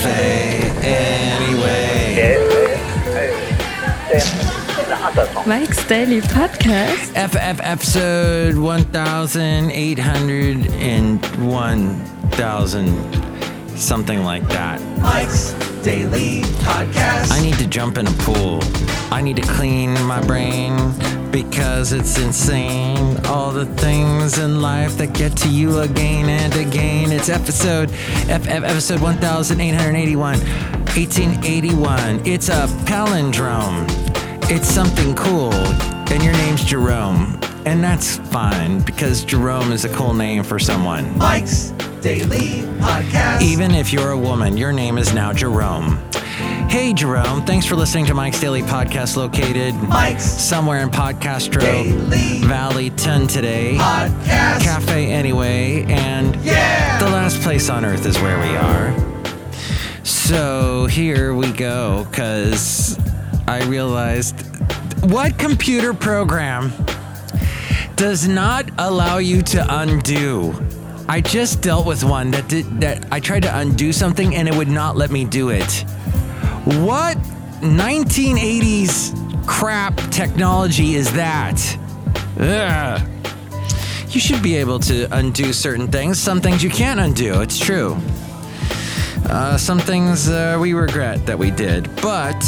Cafe anyway. Mike's Daily Podcast. FF episode 1801,000, something like that. Mike's Daily Podcast. I need to jump in a pool. I need to clean my brain because it's insane. All the things in life that get to you again and again. It's episode F- F- episode 1881. 1881. It's a palindrome. It's something cool. And your name's Jerome. And that's fine because Jerome is a cool name for someone. Mike's Daily Podcast. Even if you're a woman, your name is now Jerome. Hey, Jerome. Thanks for listening to Mike's Daily Podcast, located Mike's somewhere in Podcastro Daily Valley 10 today. Podcast. Cafe Anyway, and Yeah. the last place on earth is where we are. So here we go, because I realized what computer program does not allow you to undo? I just dealt with one that did that I tried to undo something and it would not let me do it. What 1980s crap technology is that? Ugh. You should be able to undo certain things. Some things you can't undo. It's true. Uh, some things uh, we regret that we did, but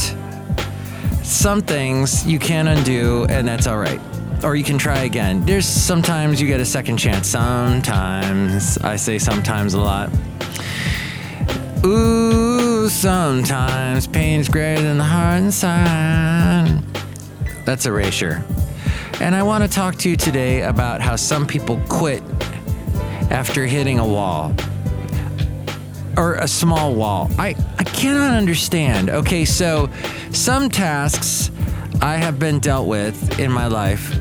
some things you can undo, and that's all right. Or you can try again. There's sometimes you get a second chance. Sometimes. I say sometimes a lot. Ooh, sometimes pain's greater than the heart inside. That's erasure. And I want to talk to you today about how some people quit after hitting a wall or a small wall. I, I cannot understand. Okay, so some tasks I have been dealt with in my life,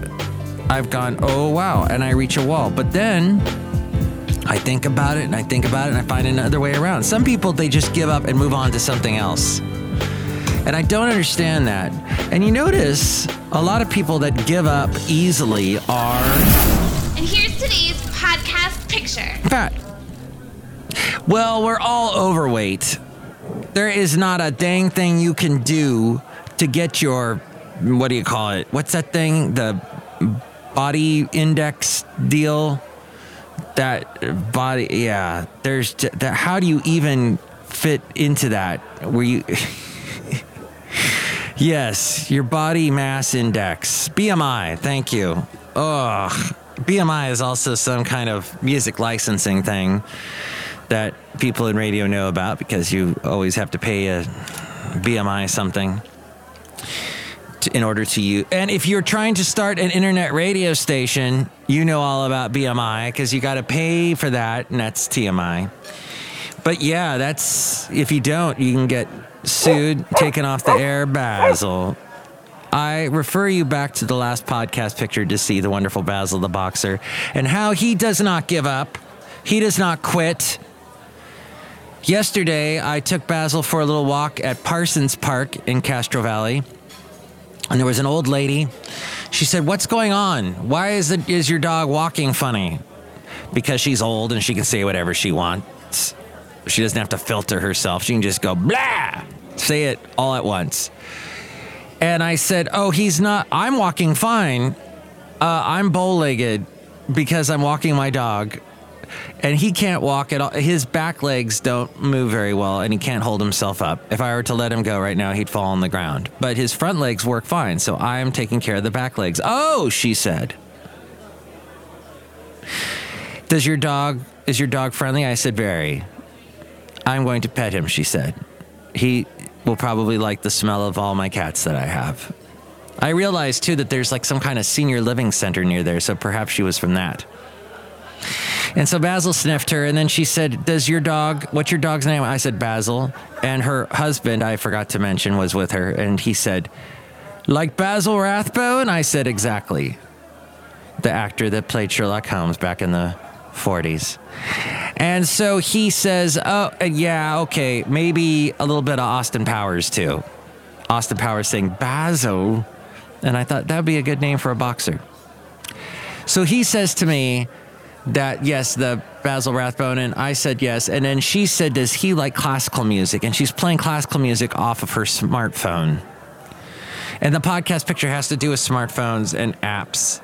I've gone, oh wow, and I reach a wall. But then I think about it and I think about it and I find another way around. Some people, they just give up and move on to something else. And I don't understand that. And you notice a lot of people that give up easily are And here's today's podcast picture. fat. Well, we're all overweight. There is not a dang thing you can do to get your, what do you call it? What's that thing? The body index deal? That body, yeah. There's, that, how do you even fit into that? Where you, yes, your body mass index, BMI, thank you. Ugh. BMI is also some kind of music licensing thing that people in radio know about because you always have to pay a BMI something to, in order to you. And if you're trying to start an internet radio station, you know all about BMI because you got to pay for that, and that's TMI. But yeah, that's if you don't, you can get sued, taken off the air, Basil. I refer you back to the last podcast picture to see the wonderful Basil the boxer and how he does not give up. He does not quit. Yesterday, I took Basil for a little walk at Parsons Park in Castro Valley. And there was an old lady. She said, What's going on? Why is, is your dog walking funny? Because she's old and she can say whatever she wants. She doesn't have to filter herself. She can just go, blah, say it all at once. And I said, Oh, he's not, I'm walking fine. Uh, I'm bow legged because I'm walking my dog. And he can't walk at all. His back legs don't move very well and he can't hold himself up. If I were to let him go right now, he'd fall on the ground. But his front legs work fine. So I'm taking care of the back legs. Oh, she said. Does your dog, is your dog friendly? I said, Very. I'm going to pet him, she said. He will probably like the smell of all my cats that I have. I realized too that there's like some kind of senior living center near there, so perhaps she was from that. And so Basil sniffed her, and then she said, Does your dog, what's your dog's name? I said, Basil. And her husband, I forgot to mention, was with her, and he said, Like Basil Rathbone? I said, Exactly. The actor that played Sherlock Holmes back in the 40s. And so he says, Oh, uh, yeah, okay, maybe a little bit of Austin Powers too. Austin Powers saying, Basil. And I thought that'd be a good name for a boxer. So he says to me, that yes, the Basil Rathbone, and I said yes. And then she said, Does he like classical music? And she's playing classical music off of her smartphone. And the podcast picture has to do with smartphones and apps.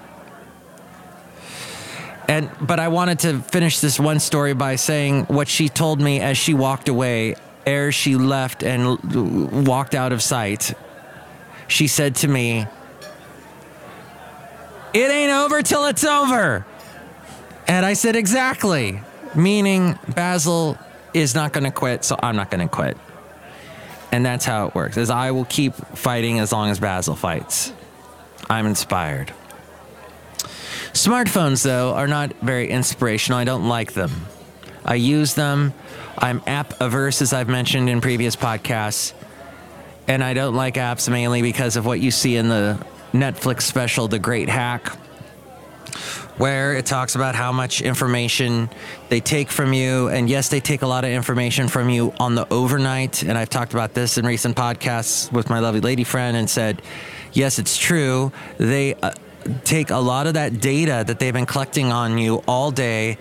And but I wanted to finish this one story by saying what she told me as she walked away, ere she left and walked out of sight. She said to me, "It ain't over till it's over." And I said, "Exactly." Meaning Basil is not going to quit, so I'm not going to quit. And that's how it works. Is I will keep fighting as long as Basil fights. I'm inspired. Smartphones, though, are not very inspirational. I don't like them. I use them. I'm app averse, as I've mentioned in previous podcasts. And I don't like apps mainly because of what you see in the Netflix special, The Great Hack, where it talks about how much information they take from you. And yes, they take a lot of information from you on the overnight. And I've talked about this in recent podcasts with my lovely lady friend and said, yes, it's true. They. Uh, take a lot of that data that they've been collecting on you all day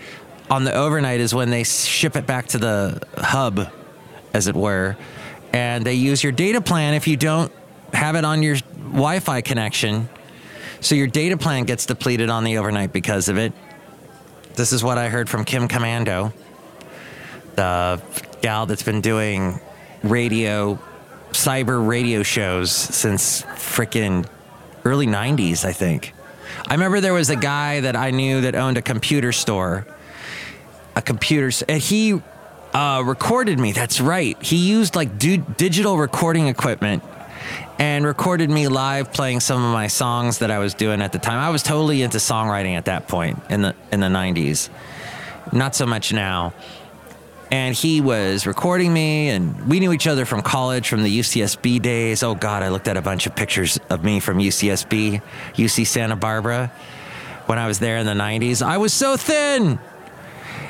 on the overnight is when they ship it back to the hub, as it were. And they use your data plan if you don't have it on your Wi Fi connection. So your data plan gets depleted on the overnight because of it. This is what I heard from Kim Komando, the gal that's been doing radio, cyber radio shows since freaking early 90s, I think. I remember there was a guy that I knew that owned a computer store, a computer, and he uh, recorded me. That's right. He used like du- digital recording equipment and recorded me live playing some of my songs that I was doing at the time. I was totally into songwriting at that point in the in the 90s. Not so much now and he was recording me and we knew each other from college from the UCSB days. Oh god, I looked at a bunch of pictures of me from UCSB, UC Santa Barbara when I was there in the 90s. I was so thin.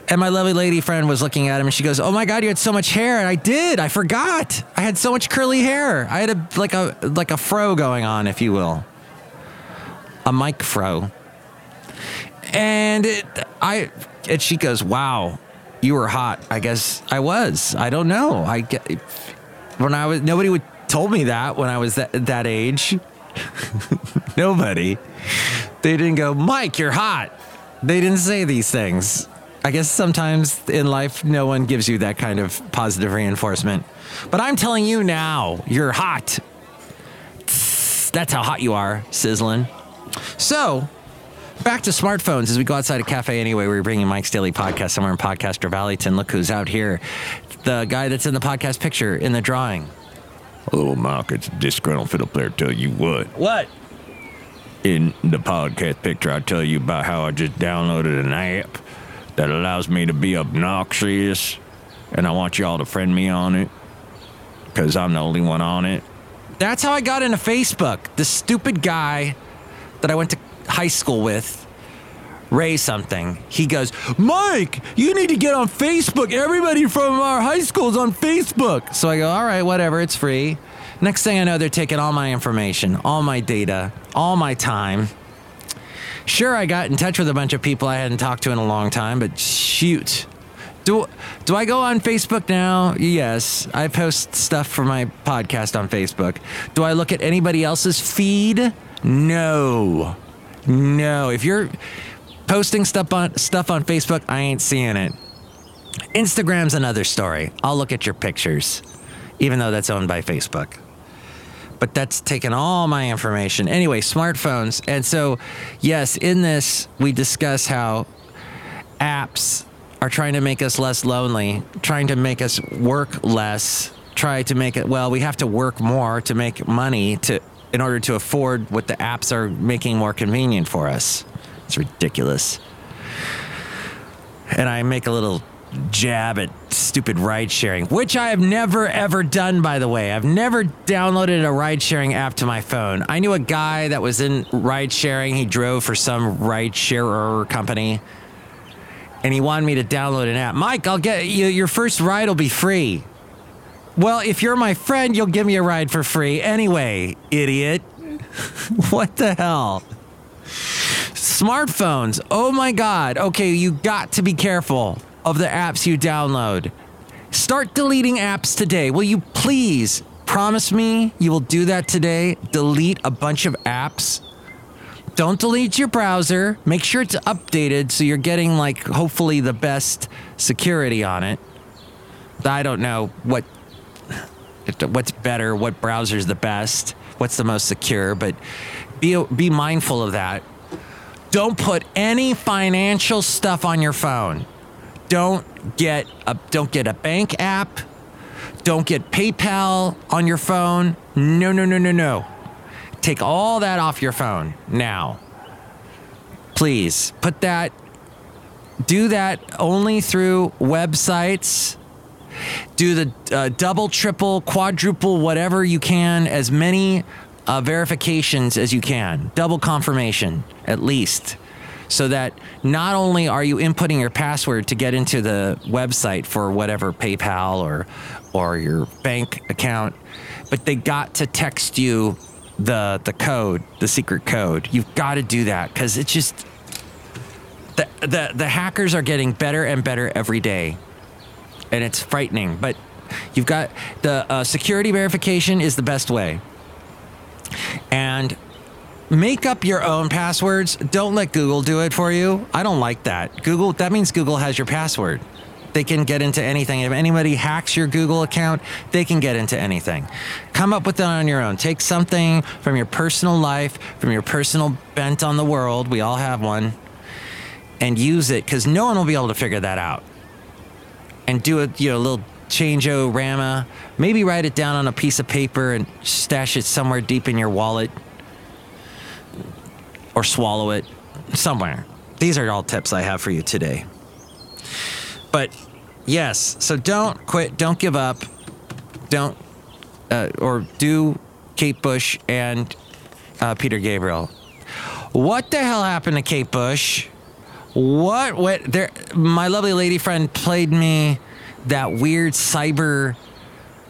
And my lovely lady friend was looking at him and she goes, "Oh my god, you had so much hair." And I did. I forgot. I had so much curly hair. I had a like a like a fro going on, if you will. A mic fro. And it, I and she goes, "Wow, you were hot. I guess I was. I don't know. I when I was nobody would told me that when I was that that age. nobody. They didn't go, Mike, you're hot. They didn't say these things. I guess sometimes in life, no one gives you that kind of positive reinforcement. But I'm telling you now, you're hot. That's how hot you are, sizzling. So, Back to smartphones as we go outside a cafe anyway. We're bringing Mike's Daily Podcast somewhere in Podcaster Valleyton. Look who's out here. The guy that's in the podcast picture in the drawing. Little Mark, it's a disgruntled fiddle player tell you what. What? In the podcast picture, I tell you about how I just downloaded an app that allows me to be obnoxious, and I want y'all to friend me on it because I'm the only one on it. That's how I got into Facebook. The stupid guy that I went to high school with, Ray something. He goes, Mike, you need to get on Facebook. Everybody from our high school is on Facebook. So I go, all right, whatever, it's free. Next thing I know, they're taking all my information, all my data, all my time. Sure, I got in touch with a bunch of people I hadn't talked to in a long time, but shoot. Do, do I go on Facebook now? Yes. I post stuff for my podcast on Facebook. Do I look at anybody else's feed? No. No, if you're posting stuff on stuff on Facebook, I ain't seeing it. Instagram's another story. I'll look at your pictures, even though that's owned by Facebook. But that's taken all my information. Anyway, smartphones. And so, yes, in this, we discuss how apps are trying to make us less lonely, trying to make us work less, try to make it, well, we have to work more to make money to in order to afford what the apps are making more convenient for us. It's ridiculous. And I make a little jab at stupid ride sharing, which I have never ever done, by the way. I've never downloaded a ride sharing app to my phone. I knew a guy that was in ride sharing. He drove for some ride sharer company. And he wanted me to download an app. Mike, I'll get you, your first ride will be free. Well, if you're my friend, you'll give me a ride for free anyway, idiot. what the hell? Smartphones. Oh my God. Okay, you got to be careful of the apps you download. Start deleting apps today. Will you please promise me you will do that today? Delete a bunch of apps. Don't delete your browser. Make sure it's updated so you're getting, like, hopefully the best security on it. I don't know what what's better, what browser's the best, what's the most secure, but be be mindful of that. Don't put any financial stuff on your phone. Don't get a don't get a bank app. Don't get PayPal on your phone. No, no, no, no, no. Take all that off your phone now. Please put that do that only through websites do the uh, double, triple, quadruple, whatever you can, as many uh, verifications as you can, double confirmation at least, so that not only are you inputting your password to get into the website for whatever PayPal or or your bank account, but they got to text you the the code, the secret code. You've got to do that because it's just the, the the hackers are getting better and better every day and it's frightening. But you've got the uh, security verification is the best way. And make up your own passwords. Don't let Google do it for you. I don't like that. Google, that means Google has your password. They can get into anything. If anybody hacks your Google account, they can get into anything. Come up with it on your own. Take something from your personal life, from your personal bent on the world. We all have one. And use it because no one will be able to figure that out and do a you know little change-o rama. Maybe write it down on a piece of paper and stash it somewhere deep in your wallet or swallow it somewhere. These are all tips I have for you today. But yes, so don't quit, don't give up, don't uh, or do Kate Bush and uh, Peter Gabriel. What the hell happened to Kate Bush? What? What? There, my lovely lady friend played me that weird cyber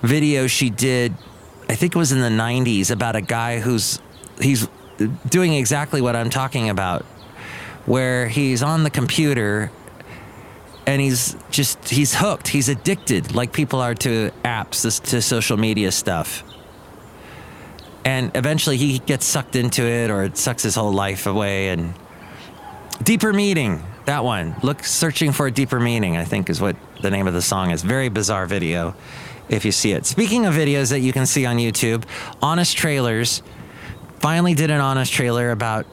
video she did. I think it was in the '90s about a guy who's he's doing exactly what I'm talking about, where he's on the computer and he's just he's hooked. He's addicted, like people are to apps, to social media stuff. And eventually, he gets sucked into it, or it sucks his whole life away, and Deeper Meaning, that one. Look, searching for a deeper meaning, I think is what the name of the song is. Very bizarre video if you see it. Speaking of videos that you can see on YouTube, Honest Trailers finally did an honest trailer about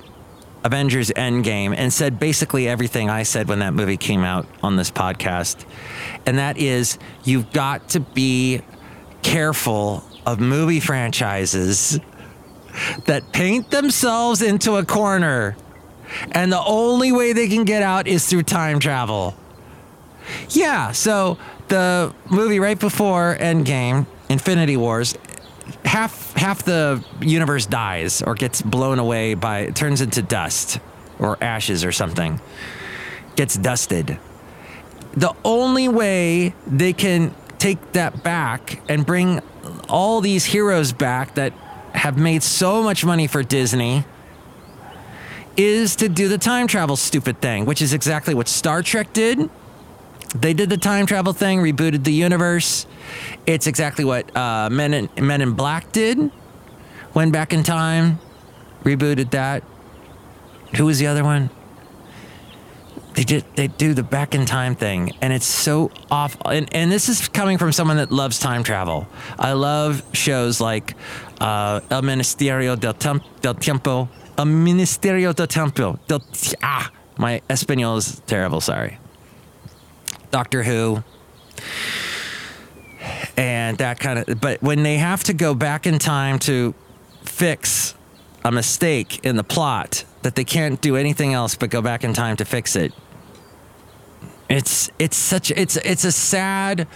Avengers Endgame and said basically everything I said when that movie came out on this podcast. And that is you've got to be careful of movie franchises that paint themselves into a corner and the only way they can get out is through time travel. Yeah, so the movie right before Endgame, Infinity Wars, half half the universe dies or gets blown away by turns into dust or ashes or something. Gets dusted. The only way they can take that back and bring all these heroes back that have made so much money for Disney is to do the time travel stupid thing, which is exactly what Star Trek did. They did the time travel thing, rebooted the universe. It's exactly what uh, Men in Men in Black did. Went back in time, rebooted that. Who was the other one? They did. They do the back in time thing, and it's so off. And, and this is coming from someone that loves time travel. I love shows like uh, El Ministerio del, Tem- del Tiempo a Ministerio del Tiempo. Del, ah, my Espanol is terrible. Sorry. Doctor Who. And that kind of, but when they have to go back in time to fix a mistake in the plot that they can't do anything else but go back in time to fix it. It's it's such it's it's a sad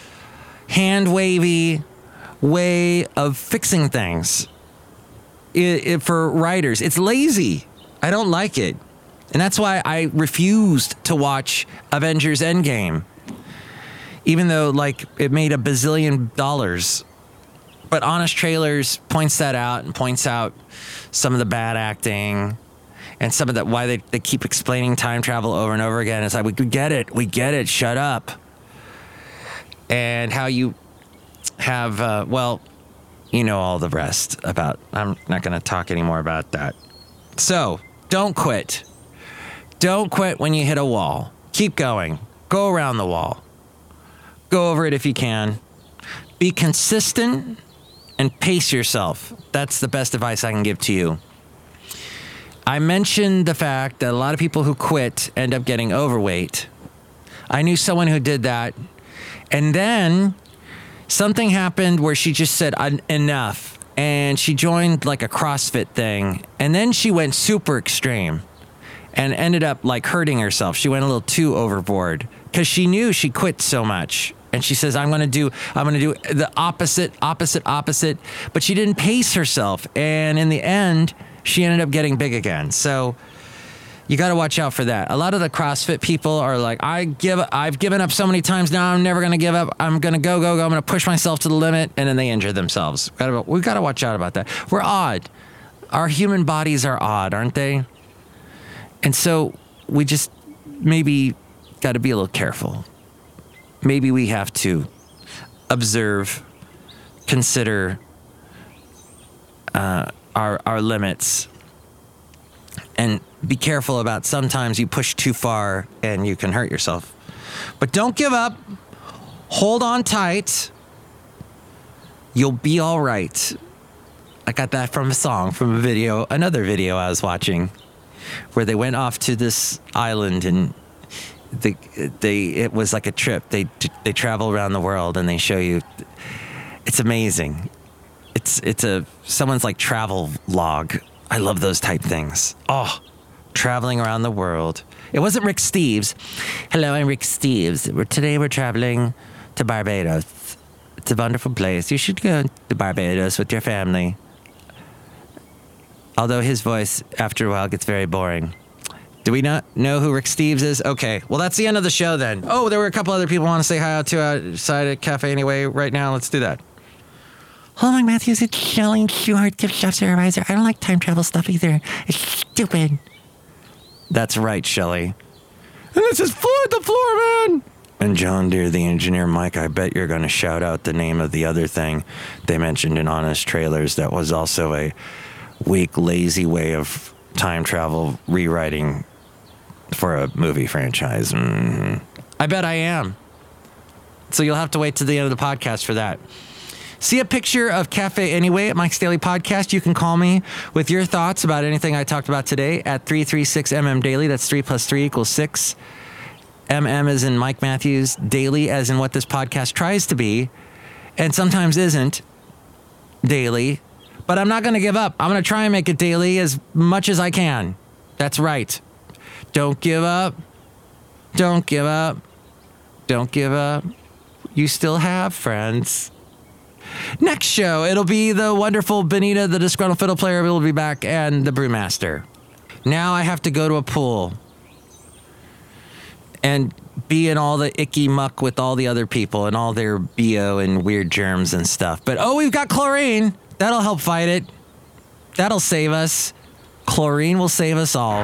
hand wavy way of fixing things it, it, for writers. It's lazy. I don't like it. And that's why I refused to watch Avengers Endgame. Even though like it made a bazillion dollars. But Honest Trailers points that out and points out some of the bad acting and some of that why they, they keep explaining time travel over and over again. It's like we get it, we get it. Shut up. And how you have uh, well, you know all the rest about. I'm not going to talk anymore about that. So don't quit. Don't quit when you hit a wall. Keep going. Go around the wall. Go over it if you can. Be consistent and pace yourself. That's the best advice I can give to you. I mentioned the fact that a lot of people who quit end up getting overweight. I knew someone who did that. And then something happened where she just said, enough. And she joined like a CrossFit thing. And then she went super extreme and ended up like hurting herself. She went a little too overboard because she knew she quit so much. And she says, I'm going to do, I'm going to do the opposite, opposite, opposite. But she didn't pace herself. And in the end, she ended up getting big again. So you got to watch out for that. A lot of the CrossFit people are like, I give, I've given up so many times now. I'm never to give up. I'm to go, go, go. I'm to push myself to the limit, and then they injure themselves. We got to watch out about that. We're odd. Our human bodies are odd, aren't they? And so we just maybe got to be a little careful. Maybe we have to observe, consider uh, our our limits and be careful about sometimes you push too far and you can hurt yourself. But don't give up. Hold on tight. You'll be all right. I got that from a song, from a video, another video I was watching, where they went off to this island and they, it was like a trip. They they travel around the world and they show you. It's amazing it's it's a someone's like travel log. I love those type things. Oh, traveling around the world. It wasn't Rick Steves. Hello, I'm Rick Steves. We're, today we're traveling to Barbados. It's a wonderful place. You should go to Barbados with your family. Although his voice, after a while, gets very boring. Do we not know who Rick Steves is? Okay, well, that's the end of the show then. Oh, there were a couple other people want to say hi out to uh, outside a cafe anyway. Right now, let's do that. Hello, Mike Matthews. It's Shelley Stewart, gift shop supervisor. I don't like time travel stuff either. It's stupid. That's right, Shelley. And this is Floyd the Floor Man. And John Deere, the engineer. Mike, I bet you're going to shout out the name of the other thing they mentioned in Honest Trailers that was also a weak, lazy way of time travel rewriting for a movie franchise. Mm-hmm. I bet I am. So you'll have to wait to the end of the podcast for that. See a picture of Cafe Anyway at Mike's Daily Podcast. You can call me with your thoughts about anything I talked about today at 336MM Daily. That's 3 plus 3 equals 6. MM is in Mike Matthews, daily as in what this podcast tries to be, and sometimes isn't daily. But I'm not going to give up. I'm going to try and make it daily as much as I can. That's right. Don't give up. Don't give up. Don't give up. You still have friends. Next show, it'll be the wonderful Benita, the disgruntled fiddle player, will be back, and the brewmaster. Now I have to go to a pool and be in all the icky muck with all the other people and all their BO and weird germs and stuff. But oh, we've got chlorine. That'll help fight it. That'll save us. Chlorine will save us all.